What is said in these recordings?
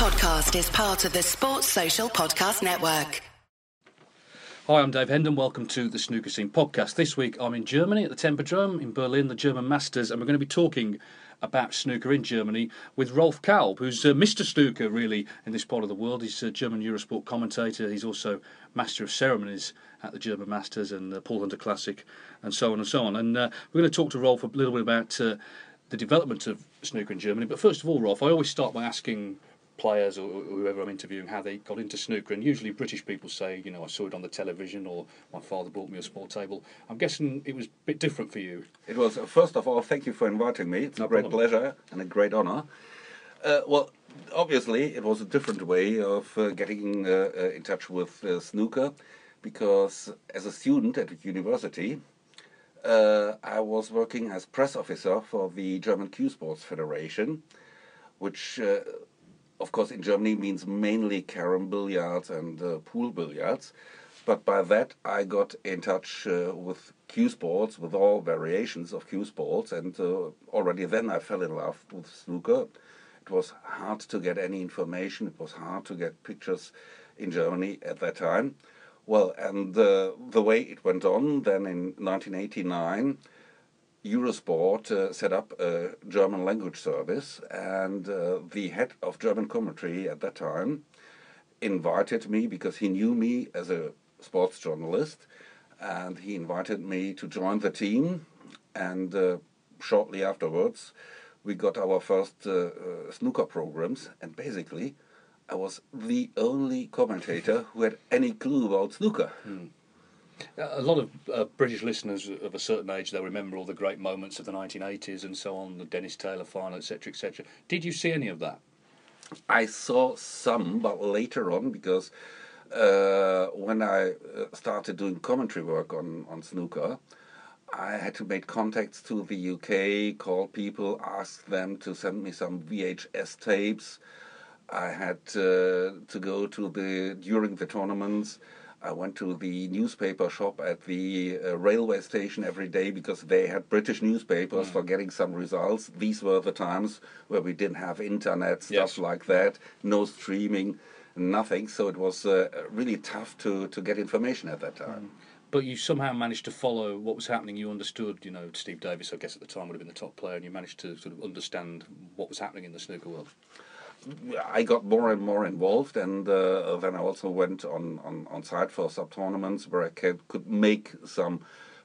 podcast is part of the Sports Social Podcast Network. Hi, I'm Dave Hendon. Welcome to the Snooker Scene podcast. This week I'm in Germany at the Tempodrome in Berlin, the German Masters, and we're going to be talking about snooker in Germany with Rolf Kalb, who's uh, Mr. Snooker really in this part of the world. He's a German Eurosport commentator. He's also Master of Ceremonies at the German Masters and the Paul Hunter Classic, and so on and so on. And uh, we're going to talk to Rolf a little bit about uh, the development of snooker in Germany. But first of all, Rolf, I always start by asking players or whoever I'm interviewing how they got into snooker. And usually British people say, you know, I saw it on the television or my father bought me a small table. I'm guessing it was a bit different for you. It was, first of all, thank you for inviting me. It's No a great problem. pleasure and a great honor. Uh, well, obviously, it was a different way of uh, getting uh, uh, in touch with uh, snooker because as a student at university, uh, I was working as press officer for the German Cue Sports Federation, which, uh, of course, in Germany means mainly carom billiards and uh, pool billiards. But by that, I got in touch uh, with Cue Sports, with all variations of Cue Sports, and uh, already then I fell in love with snooker. It was hard to get any information, it was hard to get pictures in Germany at that time. Well, and uh, the way it went on, then in 1989, Eurosport uh, set up a German language service, and uh, the head of German commentary at that time invited me because he knew me as a sports journalist, and he invited me to join the team. And uh, shortly afterwards, we got our first uh, uh, snooker programs, and basically, I was the only commentator who had any clue about snooker. A lot of uh, British listeners of a certain age, they'll remember all the great moments of the 1980s and so on, the Dennis Taylor final, etc., etc. Did you see any of that? I saw some, but later on, because uh, when I uh, started doing commentary work on, on snooker, I had to make contacts to the UK, call people, ask them to send me some VHS tapes. I had uh, to go to the during the tournaments. I went to the newspaper shop at the uh, railway station every day because they had British newspapers for getting some results. These were the times where we didn't have internet, stuff Yes. like that, no streaming, nothing. So it was uh, really tough to, to get information at that time. But you somehow managed to follow what was happening. You understood, you know, Steve Davis, I guess at the time would have been the top player, and you managed to sort of understand what was happening in the snooker world. I got more and more involved, and uh, then I also went on, on, on site for sub tournaments where I could, could make some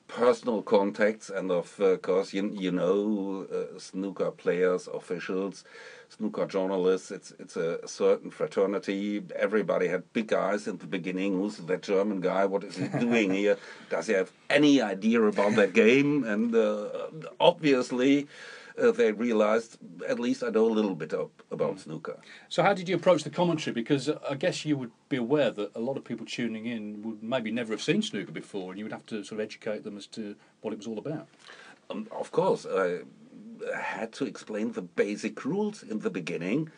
personal contacts. And of uh, course, you, you know, uh, snooker players, officials, snooker journalists. It's it's a certain fraternity. Everybody had big eyes in the beginning. Who's that German guy? What is he doing here? Does he have any idea about that game? And uh, obviously. Uh, they realized at least I know a little bit of, about snooker. So, how did you approach the commentary? Because uh, I guess you would be aware that a lot of people tuning in would maybe never have seen snooker before, and you would have to sort of educate them as to what it was all about. Um, of course, I had to explain the basic rules in the beginning,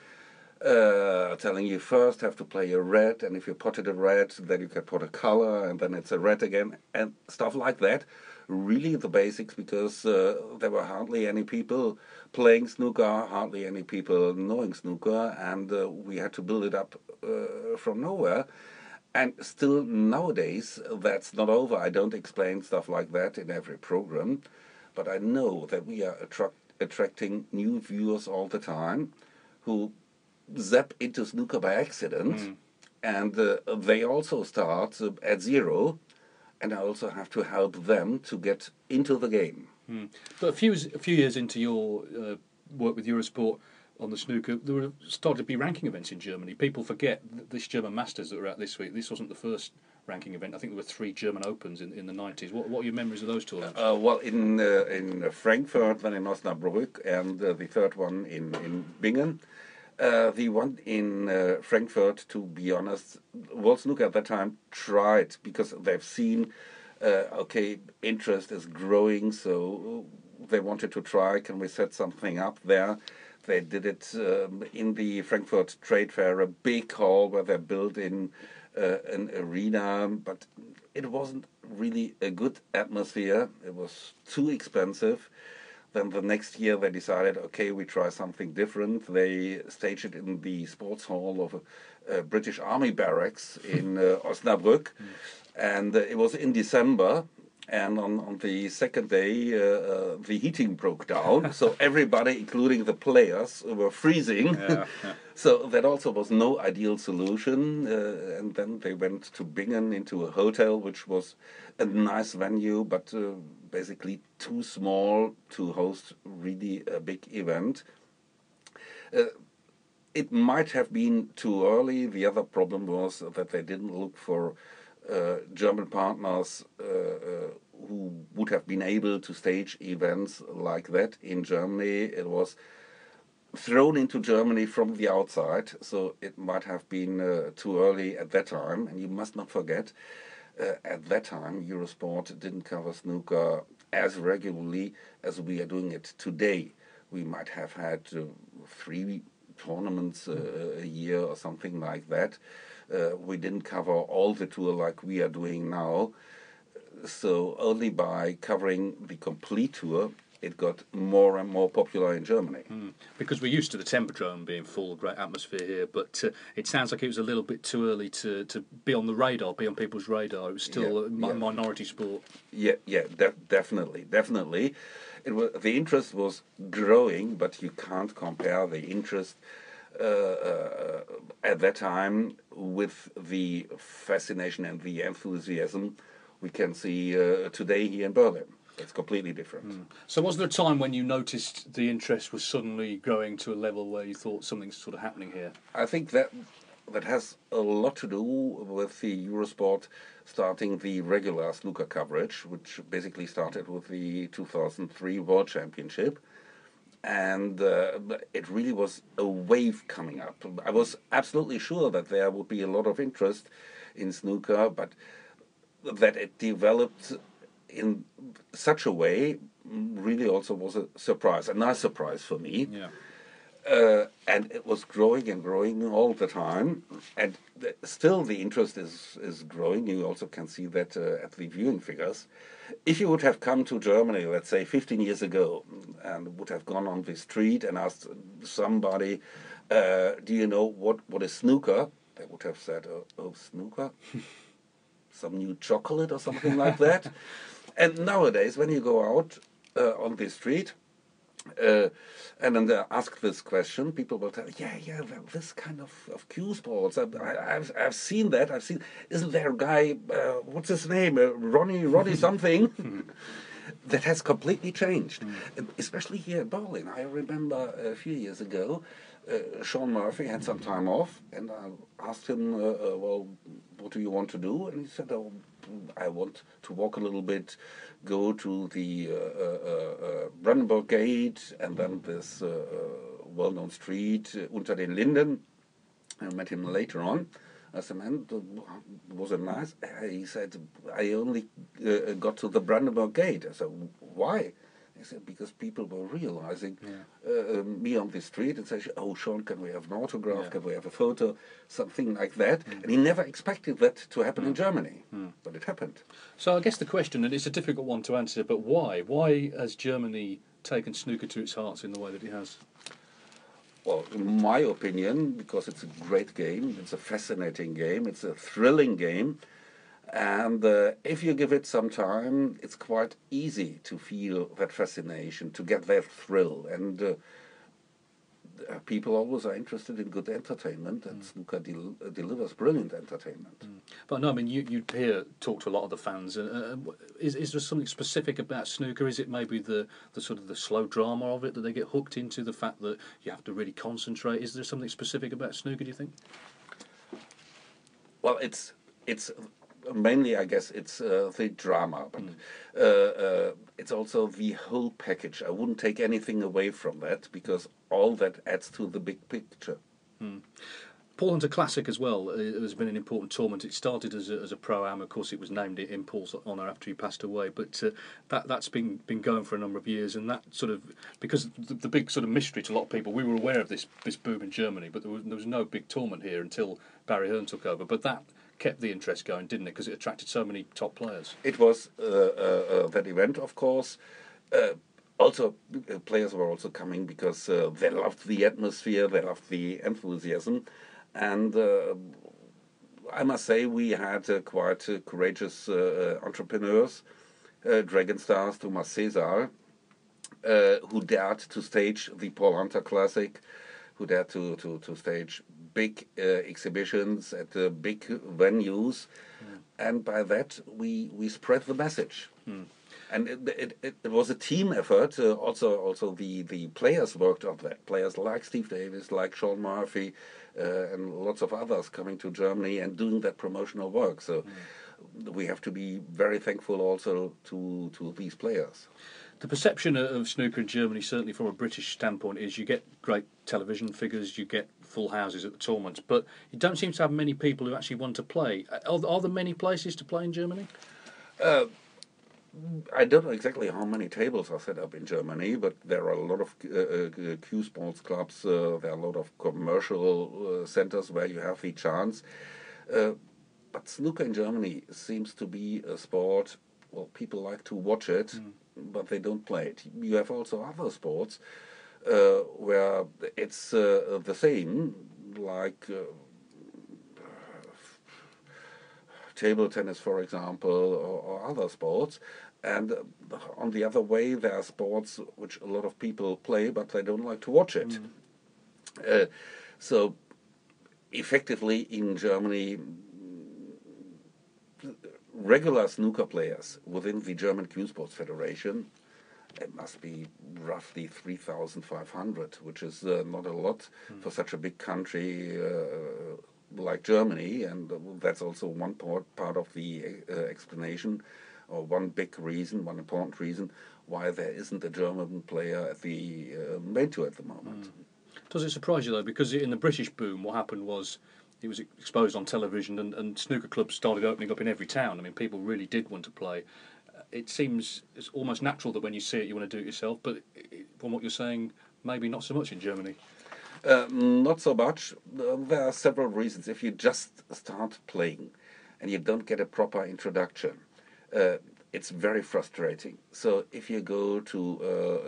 uh, telling you first have to play a red, and if you potted a red, then you can put a color, and then it's a red again, and stuff like that. Really, the basics because uh, there were hardly any people playing snooker, hardly any people knowing snooker, and uh, we had to build it up uh, from nowhere. And still nowadays, that's not over. I don't explain stuff like that in every program, but I know that we are attract, attracting new viewers all the time who zap into snooker by accident, and uh, they also start uh, at zero, and I also have to help them to get into the game. But a few a few years into your uh, work with Eurosport on the snooker, there were started to be ranking events in Germany. People forget this German Masters that were out this week. This wasn't the first ranking event. I think there were three German Opens in, in the nineties. What, what are your memories of those tournaments? Uh, well, in uh, in Frankfurt, then in Osnabrück, and uh, the third one in in Bingen. Uh, the one in uh, Frankfurt, to be honest, World Snooker at that time tried because they've seen, uh, okay, interest is growing, so they wanted to try. Can we set something up there? They did it um, in the Frankfurt Trade Fair, a big hall where they built in uh, an arena, but it wasn't really a good atmosphere. It was too expensive. Then the next year they decided, okay, we try something different. They staged it in the sports hall of a, a British Army barracks in uh, Osnabrück, and uh, it was in December. And on, on the second day, uh, uh, the heating broke down, so everybody, including the players, were freezing. Yeah, yeah. So that also was no ideal solution. Uh, and then they went to Bingen into a hotel, which was a nice venue, but uh, basically too small to host really a big event. Uh, it might have been too early. The other problem was that they didn't look for German partners uh, uh, who would have been able to stage events like that in Germany. It was thrown into Germany from the outside, so it might have been uh, too early at that time. And you must not forget, uh, at that time, Eurosport didn't cover snooker as regularly as we are doing it today. We might have had uh, three tournaments uh, a year or something like that. Uh, we didn't cover all the tour like we are doing now. So only by covering the complete tour, it got more and more popular in Germany. Because we're used to the Tempodrome being full, great atmosphere here, but uh, it sounds like it was a little bit too early to, to be on the radar, be on people's radar. It was still Yeah, a mi- yeah. minority sport. Yeah, yeah, de- definitely, definitely. It was the interest was growing, but you can't compare the interest uh, uh, at that time with the fascination and the enthusiasm we can see uh, today here in Berlin. It's completely different. So, was there a time when you noticed the interest was suddenly growing to a level where you thought something's sort of happening here? I think that that has a lot to do with the Eurosport starting the regular snooker coverage, which basically started with the 2003 World Championship. And uh, it really was a wave coming up. I was absolutely sure that there would be a lot of interest in snooker, but that it developed in such a way really also was a surprise, a nice surprise for me Yeah. Uh, and it was growing and growing all the time. And th- still, the interest is is growing. You also can see that uh, at the viewing figures. If you would have come to Germany, let's say 15 years ago, and would have gone on the street and asked somebody, uh, "Do you know what what is snooker?" They would have said, "Oh, oh snooker." Some new chocolate or something like that. And nowadays, when you go out uh, on the street, uh, and then they ask this question, people will tell, yeah, yeah, well, this kind of, of cue sports, I, I, I've, I've seen that, I've seen, isn't there a guy, uh, what's his name, uh, Ronnie, Ronnie something? that has completely changed, And especially here in Berlin. I remember a few years ago, uh, Shaun Murphy had some time off, and I asked him, uh, uh, well, what do you want to do? And he said, oh, I want to walk a little bit, go to the uh, uh, uh, Brandenburg Gate, and then this uh, uh, well-known street, uh, Unter den Linden. I met him later on. I said, man, was it nice? Uh, He said, I only uh, got to the Brandenburg Gate. I said, why? He said, because people were realizing uh, uh, me on the street and say, oh, Shaun, can we have an autograph? Yeah. Can we have a photo? Something like that. And he never expected that to happen in Germany. But it happened. So, I guess the question, and it's a difficult one to answer, but why? Why has Germany taken snooker to its hearts in the way that it has? Well, in my opinion, because it's a great game, it's a fascinating game, it's a thrilling game, and uh, if you give it some time, it's quite easy to feel that fascination, to get that thrill. And uh, uh, people always are interested in good entertainment, and snooker del- uh, delivers brilliant entertainment. But no, I mean, you you hear talk to a lot of the fans. Uh, is is there something specific about snooker? Is it maybe the, the sort of the slow drama of it that they get hooked into? The fact that you have to really concentrate. Is there something specific about snooker? Do you think? Well, it's it's mainly, I guess, it's uh, the drama, but uh, uh, it's also the whole package. I wouldn't take anything away from that because all that adds to the big picture. Paul Hunter Classic as well uh, has been an important tournament. It started as a, as a pro am, of course. It was named in Paul's honour after he passed away, but uh, that that's been been going for a number of years, and that sort of because the, the big sort of mystery to a lot of people. We were aware of this this boom in Germany, but there was there was no big tournament here until Barry Hearn took over. But that kept the interest going, didn't it? Because it attracted so many top players. It was uh, uh, that event, of course. Uh, also, uh, players were also coming because uh, they loved the atmosphere, they loved the enthusiasm, and I must say we had quite courageous entrepreneurs, Dragon Stars, Thomas Cesar, who dared to stage the Paul Hunter Classic, who dared to, to, to stage big exhibitions at the big venues, mm. and by that we, we spread the message. Mm and it, it, it, it, was a team effort. Uh, also, also the, the players worked on that. Players like Steve Davis, like Shaun Murphy, uh, and lots of others coming to Germany and doing that promotional work. So mm. we have to be very thankful also to to these players. The perception of snooker in Germany, certainly from a British standpoint, is you get great television figures, you get full houses at the tournaments, but you don't seem to have many people who actually want to play. Are, are there many places to play in Germany? Uh, I don't know exactly how many tables are set up in Germany, but there are a lot of uh, uh, cue sports clubs. Uh, there are a lot of commercial uh, centers where you have the chance. Uh, but snooker in Germany seems to be a sport. Well, people like to watch it, mm. but they don't play it. You have also other sports where it's the same, like table tennis, for example, or, or, other sports. And on the other way, there are sports which a lot of people play, but they don't like to watch it. Mm. Uh, so, effectively, in Germany, regular snooker players within the German Cue Sports Federation, it must be roughly 3,500, which is uh, not a lot mm. for such a big country uh, like Germany, and that's also one part, part of the uh, explanation or one big reason, one important reason why there isn't a German player at the uh, main tour at the moment. Mm. Does it surprise you though? Because in the British boom, what happened was it was exposed on television, and, and snooker clubs started opening up in every town. I mean, people really did want to play. It seems it's almost natural that when you see it, you want to do it yourself. But from what you're saying, maybe not so much in Germany. Uh, not so much. Uh, there are several reasons. If you just start playing and you don't get a proper introduction, uh, it's very frustrating. So if you go to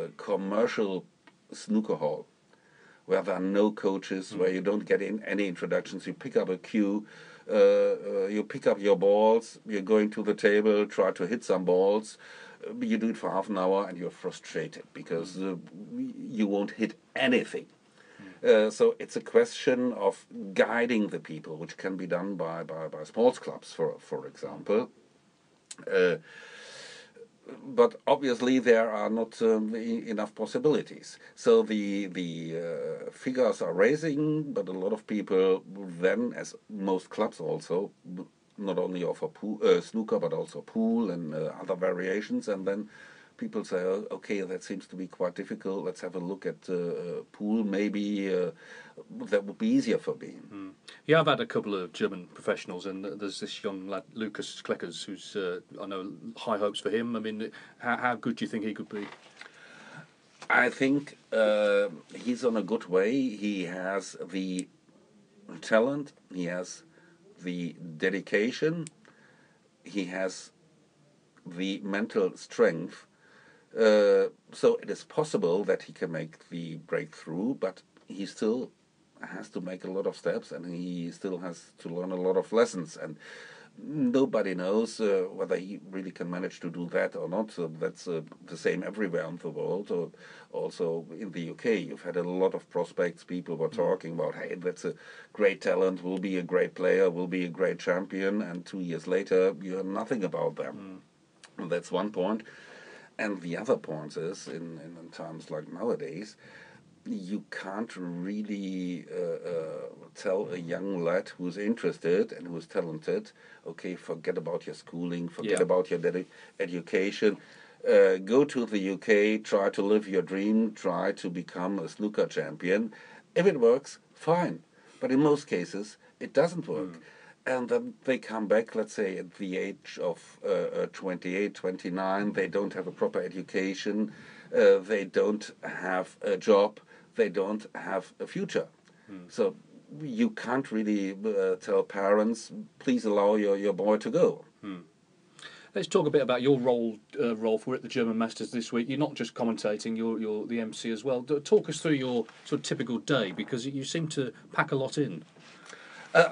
a commercial snooker hall where there are no coaches, mm. where you don't get in any introductions, you pick up a cue, uh, uh, you pick up your balls, you're going to the table, try to hit some balls. Uh, you do it for half an hour and you're frustrated because mm. you won't hit anything. Mm. Uh, so it's a question of guiding the people, which can be done by, by, by sports clubs, for for example. Uh, but obviously there are not um, enough possibilities. So the the uh, figures are raising, but a lot of people then, as most clubs also, not only offer pool, uh, snooker but also pool and uh, other variations, and then people say, oh, okay, that seems to be quite difficult. Let's have a look at uh, pool. Maybe uh, that would be easier for me. Mm. Yeah, I've had a couple of German professionals, and there's this young lad, Lukas Kleckers, who's uh, I know high hopes for him. I mean, how, how good do you think he could be? I think uh, he's on a good way. He has the talent. He has the dedication. He has the mental strength uh, so it is possible that he can make the breakthrough, but he still has to make a lot of steps and he still has to learn a lot of lessons. And nobody knows uh, whether he really can manage to do that or not. So that's uh, the same everywhere in the world. Or also in the UK, you've had a lot of prospects. People were mm. talking about, hey, that's a great talent, will be a great player, will be a great champion. And two years later, you hear nothing about them. Mm. That's one point. And the other point is, in, in, in times like nowadays, you can't really uh, uh, tell a young lad who's interested and who's talented, okay, forget about your schooling, forget yeah. about your education, uh, go to the UK, try to live your dream, try to become a snooker champion. If it works, fine. But in most cases, it doesn't work. Mm and then they come back, let's say, at the age of uh, uh, 28, 29, they don't have a proper education, uh, they don't have a job, they don't have a future. Hmm. So you can't really uh, tell parents, please allow your, your boy to go. Hmm. Let's talk a bit about your role, uh, Rolf. We're at the German Masters this week. You're not just commentating; you're you're the MC as well. Talk us through your sort of typical day because you seem to pack a lot in. Uh,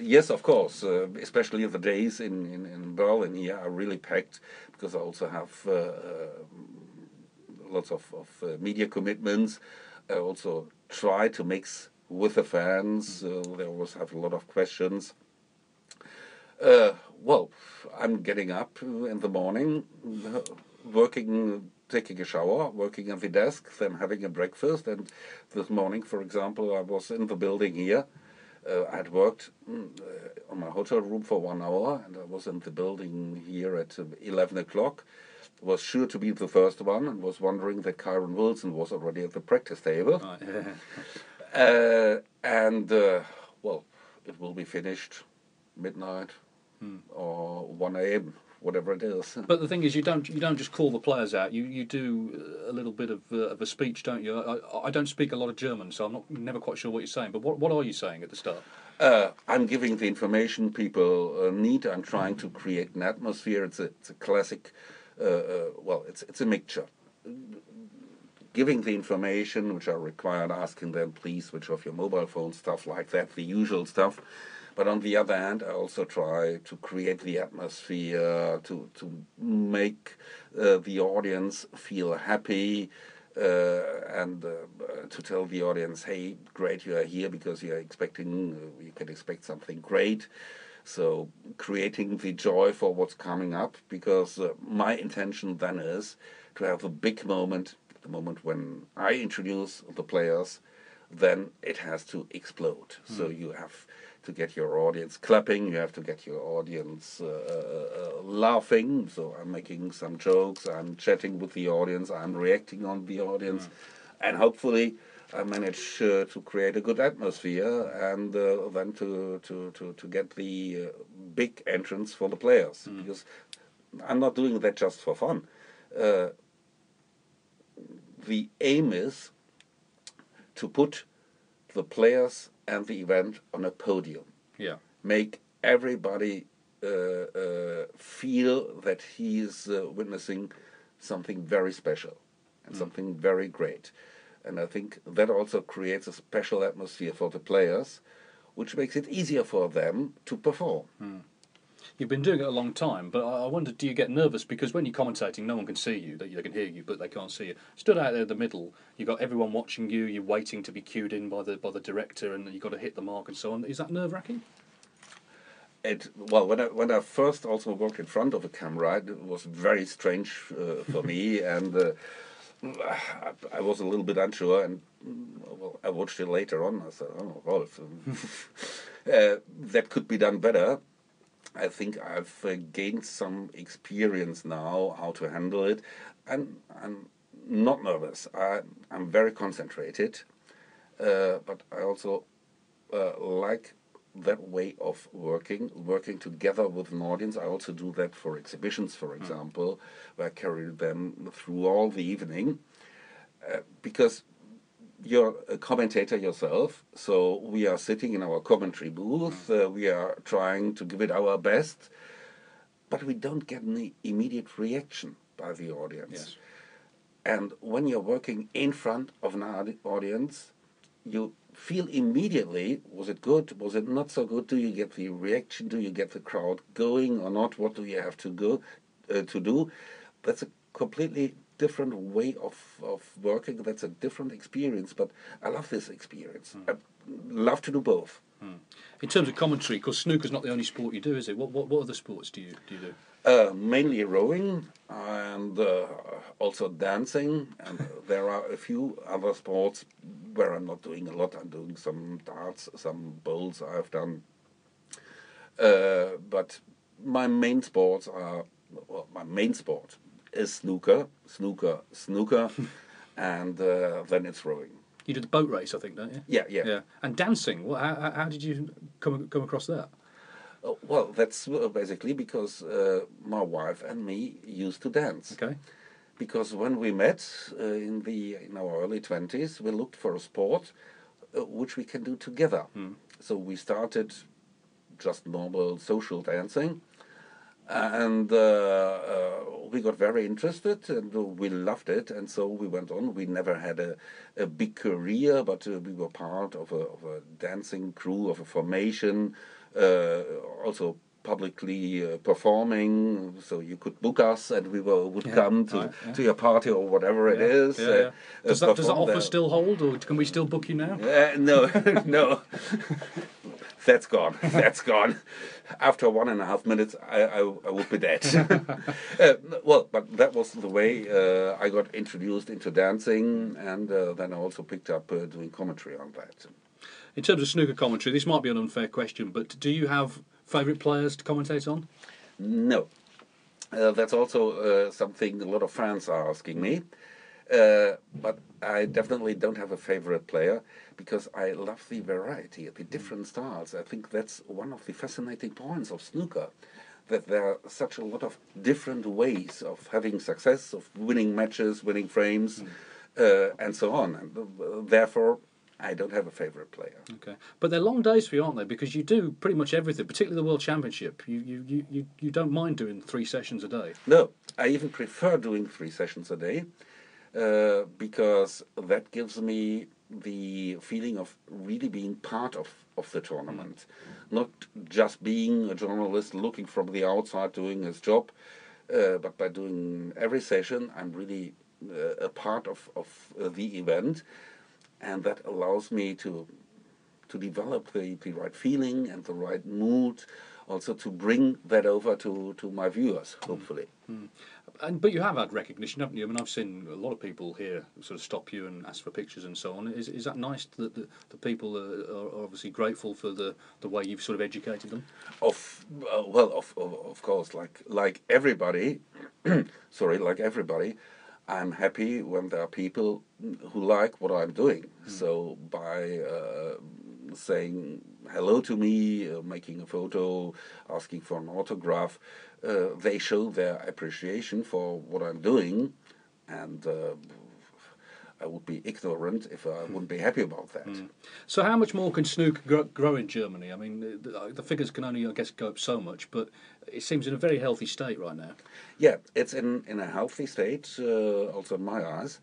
yes, of course. Uh, especially the days in, in, in Berlin here are really packed because I also have uh, uh, lots of, of uh, media commitments. I also try to mix with the fans. Uh, they always have a lot of questions. Well, I'm getting up in the morning, working, taking a shower, working at the desk, then having a breakfast. And this morning, for example, I was in the building here. Uh, I had worked mm, uh, on my hotel room for one hour, and I was in the building here at uh, 11 o'clock. Was sure to be the first one, and was wondering that Kyren Wilson was already at the practice table. Right. Uh, and uh, well, it will be finished midnight or 1 a.m., whatever it is. But the thing is, you don't you don't just call the players out. You you do a little bit of, uh, of a speech, don't you? I, I don't speak a lot of German, so I'm not never quite sure what you're saying. But what what are you saying at the start? Uh, I'm giving the information people uh, need. I'm trying to create an atmosphere. It's a, it's a classic, uh, uh, well, it's, it's a mixture. Giving the information which are required, asking them, please switch off your mobile phone, stuff like that, the usual stuff. But on the other hand, I also try to create the atmosphere, to, to make uh, the audience feel happy, uh, and uh, to tell the audience, hey, great, you are here because you are expecting, uh, you can expect something great. So creating the joy for what's coming up, because uh, my intention then is to have a big moment, the moment when I introduce the players, then it has to explode. So you have to get your audience clapping, you have to get your audience uh, uh, laughing. So I'm making some jokes, I'm chatting with the audience, I'm reacting on the audience, and hopefully I manage uh, to create a good atmosphere and uh, then to, to, to, to get the uh, big entrance for the players. Because I'm not doing that just for fun. Uh, the aim is to put the players and the event on a podium Yeah. make everybody uh, uh, feel that he is uh, witnessing something very special and something very great. And I think that also creates a special atmosphere for the players, which makes it easier for them to perform. You've been doing it a long time, but I wonder, do you get nervous because when you're commentating, no one can see you. They, can hear you, but they can't see you. Stood out there in the middle, you've got everyone watching you. You're waiting to be cued in by the by the director, and you've got to hit the mark and so on. Is that nerve wracking? It, well, when I, when I first also walked in front of a camera, it was very strange uh, for me, and uh, I, I was a little bit unsure. And mm, well, I watched it later on. I said, "Oh, Rolf, uh, that could be done better." I think I've uh, gained some experience now how to handle it, and I'm not nervous. I, I'm very concentrated, uh, but I also uh, like that way of working, working together with an audience. I also do that for exhibitions, for example, where I carry them through all the evening, uh, because you're a commentator yourself, so we are sitting in our commentary booth. Uh, we are trying to give it our best, but we don't get any immediate reaction by the audience. Yes. And when you're working in front of an audience, you feel immediately was it good, was it not so good? Do you get the reaction? Do you get the crowd going or not? What do you have to go uh, to do? That's a completely different way of, of working. That's a different experience. But I love this experience. I love to do both. In terms of commentary, because snooker's not the only sport you do, is it? What what, what other sports do you do you do? Uh, mainly rowing and uh, also dancing. And there are a few other sports where I'm not doing a lot. I'm doing some darts, some bowls I've done. Uh, but my main sports are, well, my main sport is snooker, snooker, snooker, and uh, then it's rowing. You did the boat race, I think, don't you? Yeah, yeah. Yeah. And dancing. Well, how, how- did you come come across that? Uh, well, that's uh, basically because uh, my wife and me used to dance. Okay. because when we met uh, in the in our early 20s we looked for a sport uh, which we can do together so we started just normal social dancing and uh, uh, we got very interested and we loved it and so we went on we never had a, a big career but uh, we were part of a, of a dancing crew of a formation uh, also publicly uh, performing so you could book us and we were, would Yeah, come to, right, yeah. to your party or whatever it Yeah, is uh, yeah. uh, Does, that, does that offer there. still hold, or can we still book you now? Uh, no, no. That's gone. That's gone. After one and a half minutes, I, I, I would be dead. uh, well, but that was the way uh, I got introduced into dancing, and uh, then I also picked up uh, doing commentary on that. In terms of snooker commentary, this might be an unfair question, but do you have favourite players to commentate on? No. Uh, that's also uh, something a lot of fans are asking me. Uh, but I definitely don't have a favorite player because I love the variety, the different styles. I think that's one of the fascinating points of snooker. That there are such a lot of different ways of having success, of winning matches, winning frames, uh, and so on. And uh, therefore, I don't have a favorite player. Okay, but they're long days for you, aren't they? Because you do pretty much everything, particularly the World Championship. You, you, you, you don't mind doing three sessions a day. No, I even prefer doing three sessions a day uh, because that gives me the feeling of really being part of, of the tournament, not just being a journalist looking from the outside doing his job, uh, but by doing every session, I'm really uh, a part of, of uh, the event, and that allows me to to develop the, the right feeling and the right mood, also to bring that over to, to my viewers, hopefully. And but you have had recognition, haven't you? I mean, I've seen a lot of people here sort of stop you and ask for pictures and so on. Is is that nice that the, the people are, are obviously grateful for the, the way you've sort of educated them? Of uh, well, of, of of course, like like everybody, sorry, like everybody, I'm happy when there are people who like what I'm doing. So by uh, saying hello to me, uh, making a photo, asking for an autograph, uh, they show their appreciation for what I'm doing, and. Uh, I would be ignorant if I wouldn't be happy about that. So how much more can Snook grow, grow in Germany? I mean, the, the figures can only, I guess, go up so much, but it seems in a very healthy state right now. Yeah, it's in, in a healthy state, uh, also in my eyes,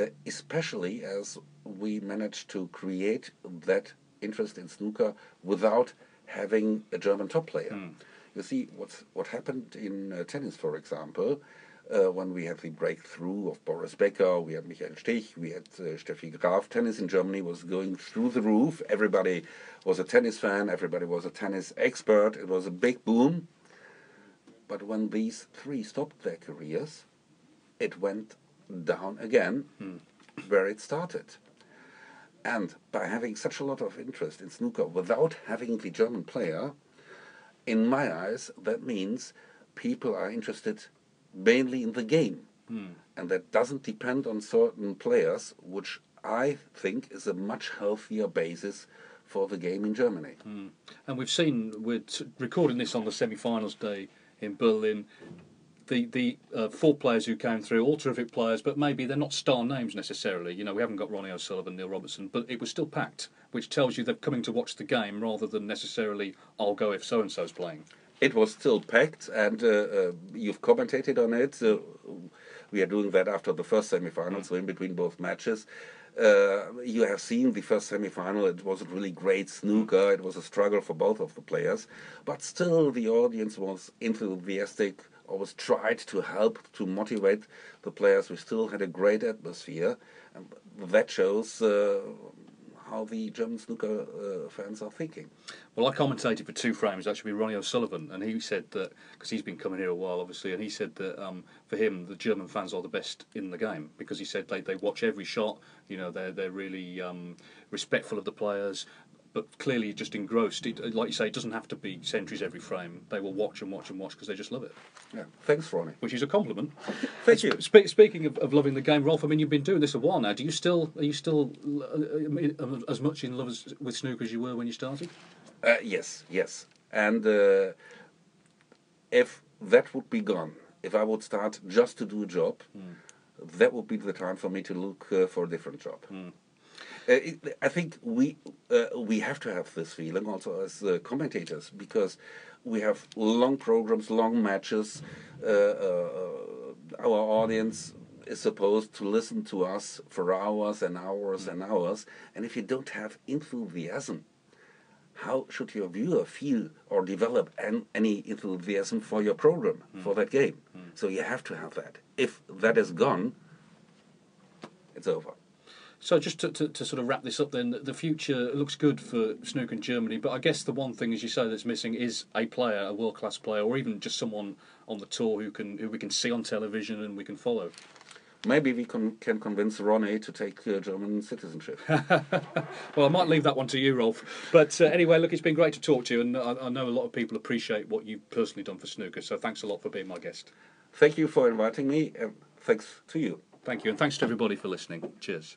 uh, especially as we managed to create that interest in snooker without having a German top player. You see, what's, what happened in uh, tennis, for example, uh, when we had the breakthrough of Boris Becker, we had Michael Stich, we had uh, Steffi Graf. Tennis in Germany was going through the roof. Everybody was a tennis fan, everybody was a tennis expert. It was a big boom. But when these three stopped their careers, it went down again where it started. And by having such a lot of interest in snooker without having the German player, in my eyes, that means people are interested mainly in the game. Hmm. And that doesn't depend on certain players, which I think is a much healthier basis for the game in Germany. Hmm. And we've seen, we're recording this on the semi-finals day in Berlin. The the uh, four players who came through, all terrific players, but maybe they're not star names necessarily. You know, we haven't got Ronnie O'Sullivan, Neil Robertson, but it was still packed, which tells you they're coming to watch the game rather than necessarily I'll go if so and so's playing. It was still packed, and uh, uh, you've commentated on it. We are doing that after the first semi-final, so in between both matches. Uh, you have seen the first semi-final. It was a really great snooker. It was a struggle for both of the players, but still the audience was enthusiastic. Always tried to help to motivate the players. We still had a great atmosphere, and that shows uh, how the German snooker uh, fans are thinking. Well, I commentated for two frames, actually, with Ronnie O'Sullivan, and he said that, because he's been coming here a while, obviously, and he said that um, for him, the German fans are the best in the game, because he said they, they watch every shot, you know, they're, they're really um, respectful of the players, but clearly just engrossed. It, like you say, it doesn't have to be centuries every frame. They will watch and watch and watch because they just love it, Yeah. Thanks, Ronnie. which is a compliment. Thank you. Spe- speaking of, of loving the game, Rolf, I mean, you've been doing this a while now. Do you still are you still uh, as much in love as, with snooker as you were when you started? Uh, yes, yes. And uh, if that would be gone, if I would start just to do a job, that would be the time for me to look uh, for a different job. Uh, it, I think we uh, we have to have this feeling also as uh, commentators because we have long programs, long matches. Uh, uh, our audience is supposed to listen to us for hours and hours and hours, and if you don't have enthusiasm, how should your viewer feel or develop an, any enthusiasm for your program, for that game? So you have to have that. If that is gone, it's over. So just to, to, to sort of wrap this up, then the future looks good for snooker in Germany. But I guess the one thing, as you say, that's missing is a player, a world class player, or even just someone on the tour who can who we can see on television and we can follow. Maybe we can, can convince Ronnie to take uh, German citizenship. Well, I might leave that one to you, Rolf. But uh, anyway, look, it's been great to talk to you, and I, I know a lot of people appreciate what you've personally done for snooker. So thanks a lot for being my guest. Thank you for inviting me, and thanks to you. Thank you, and thanks to everybody for listening. Cheers.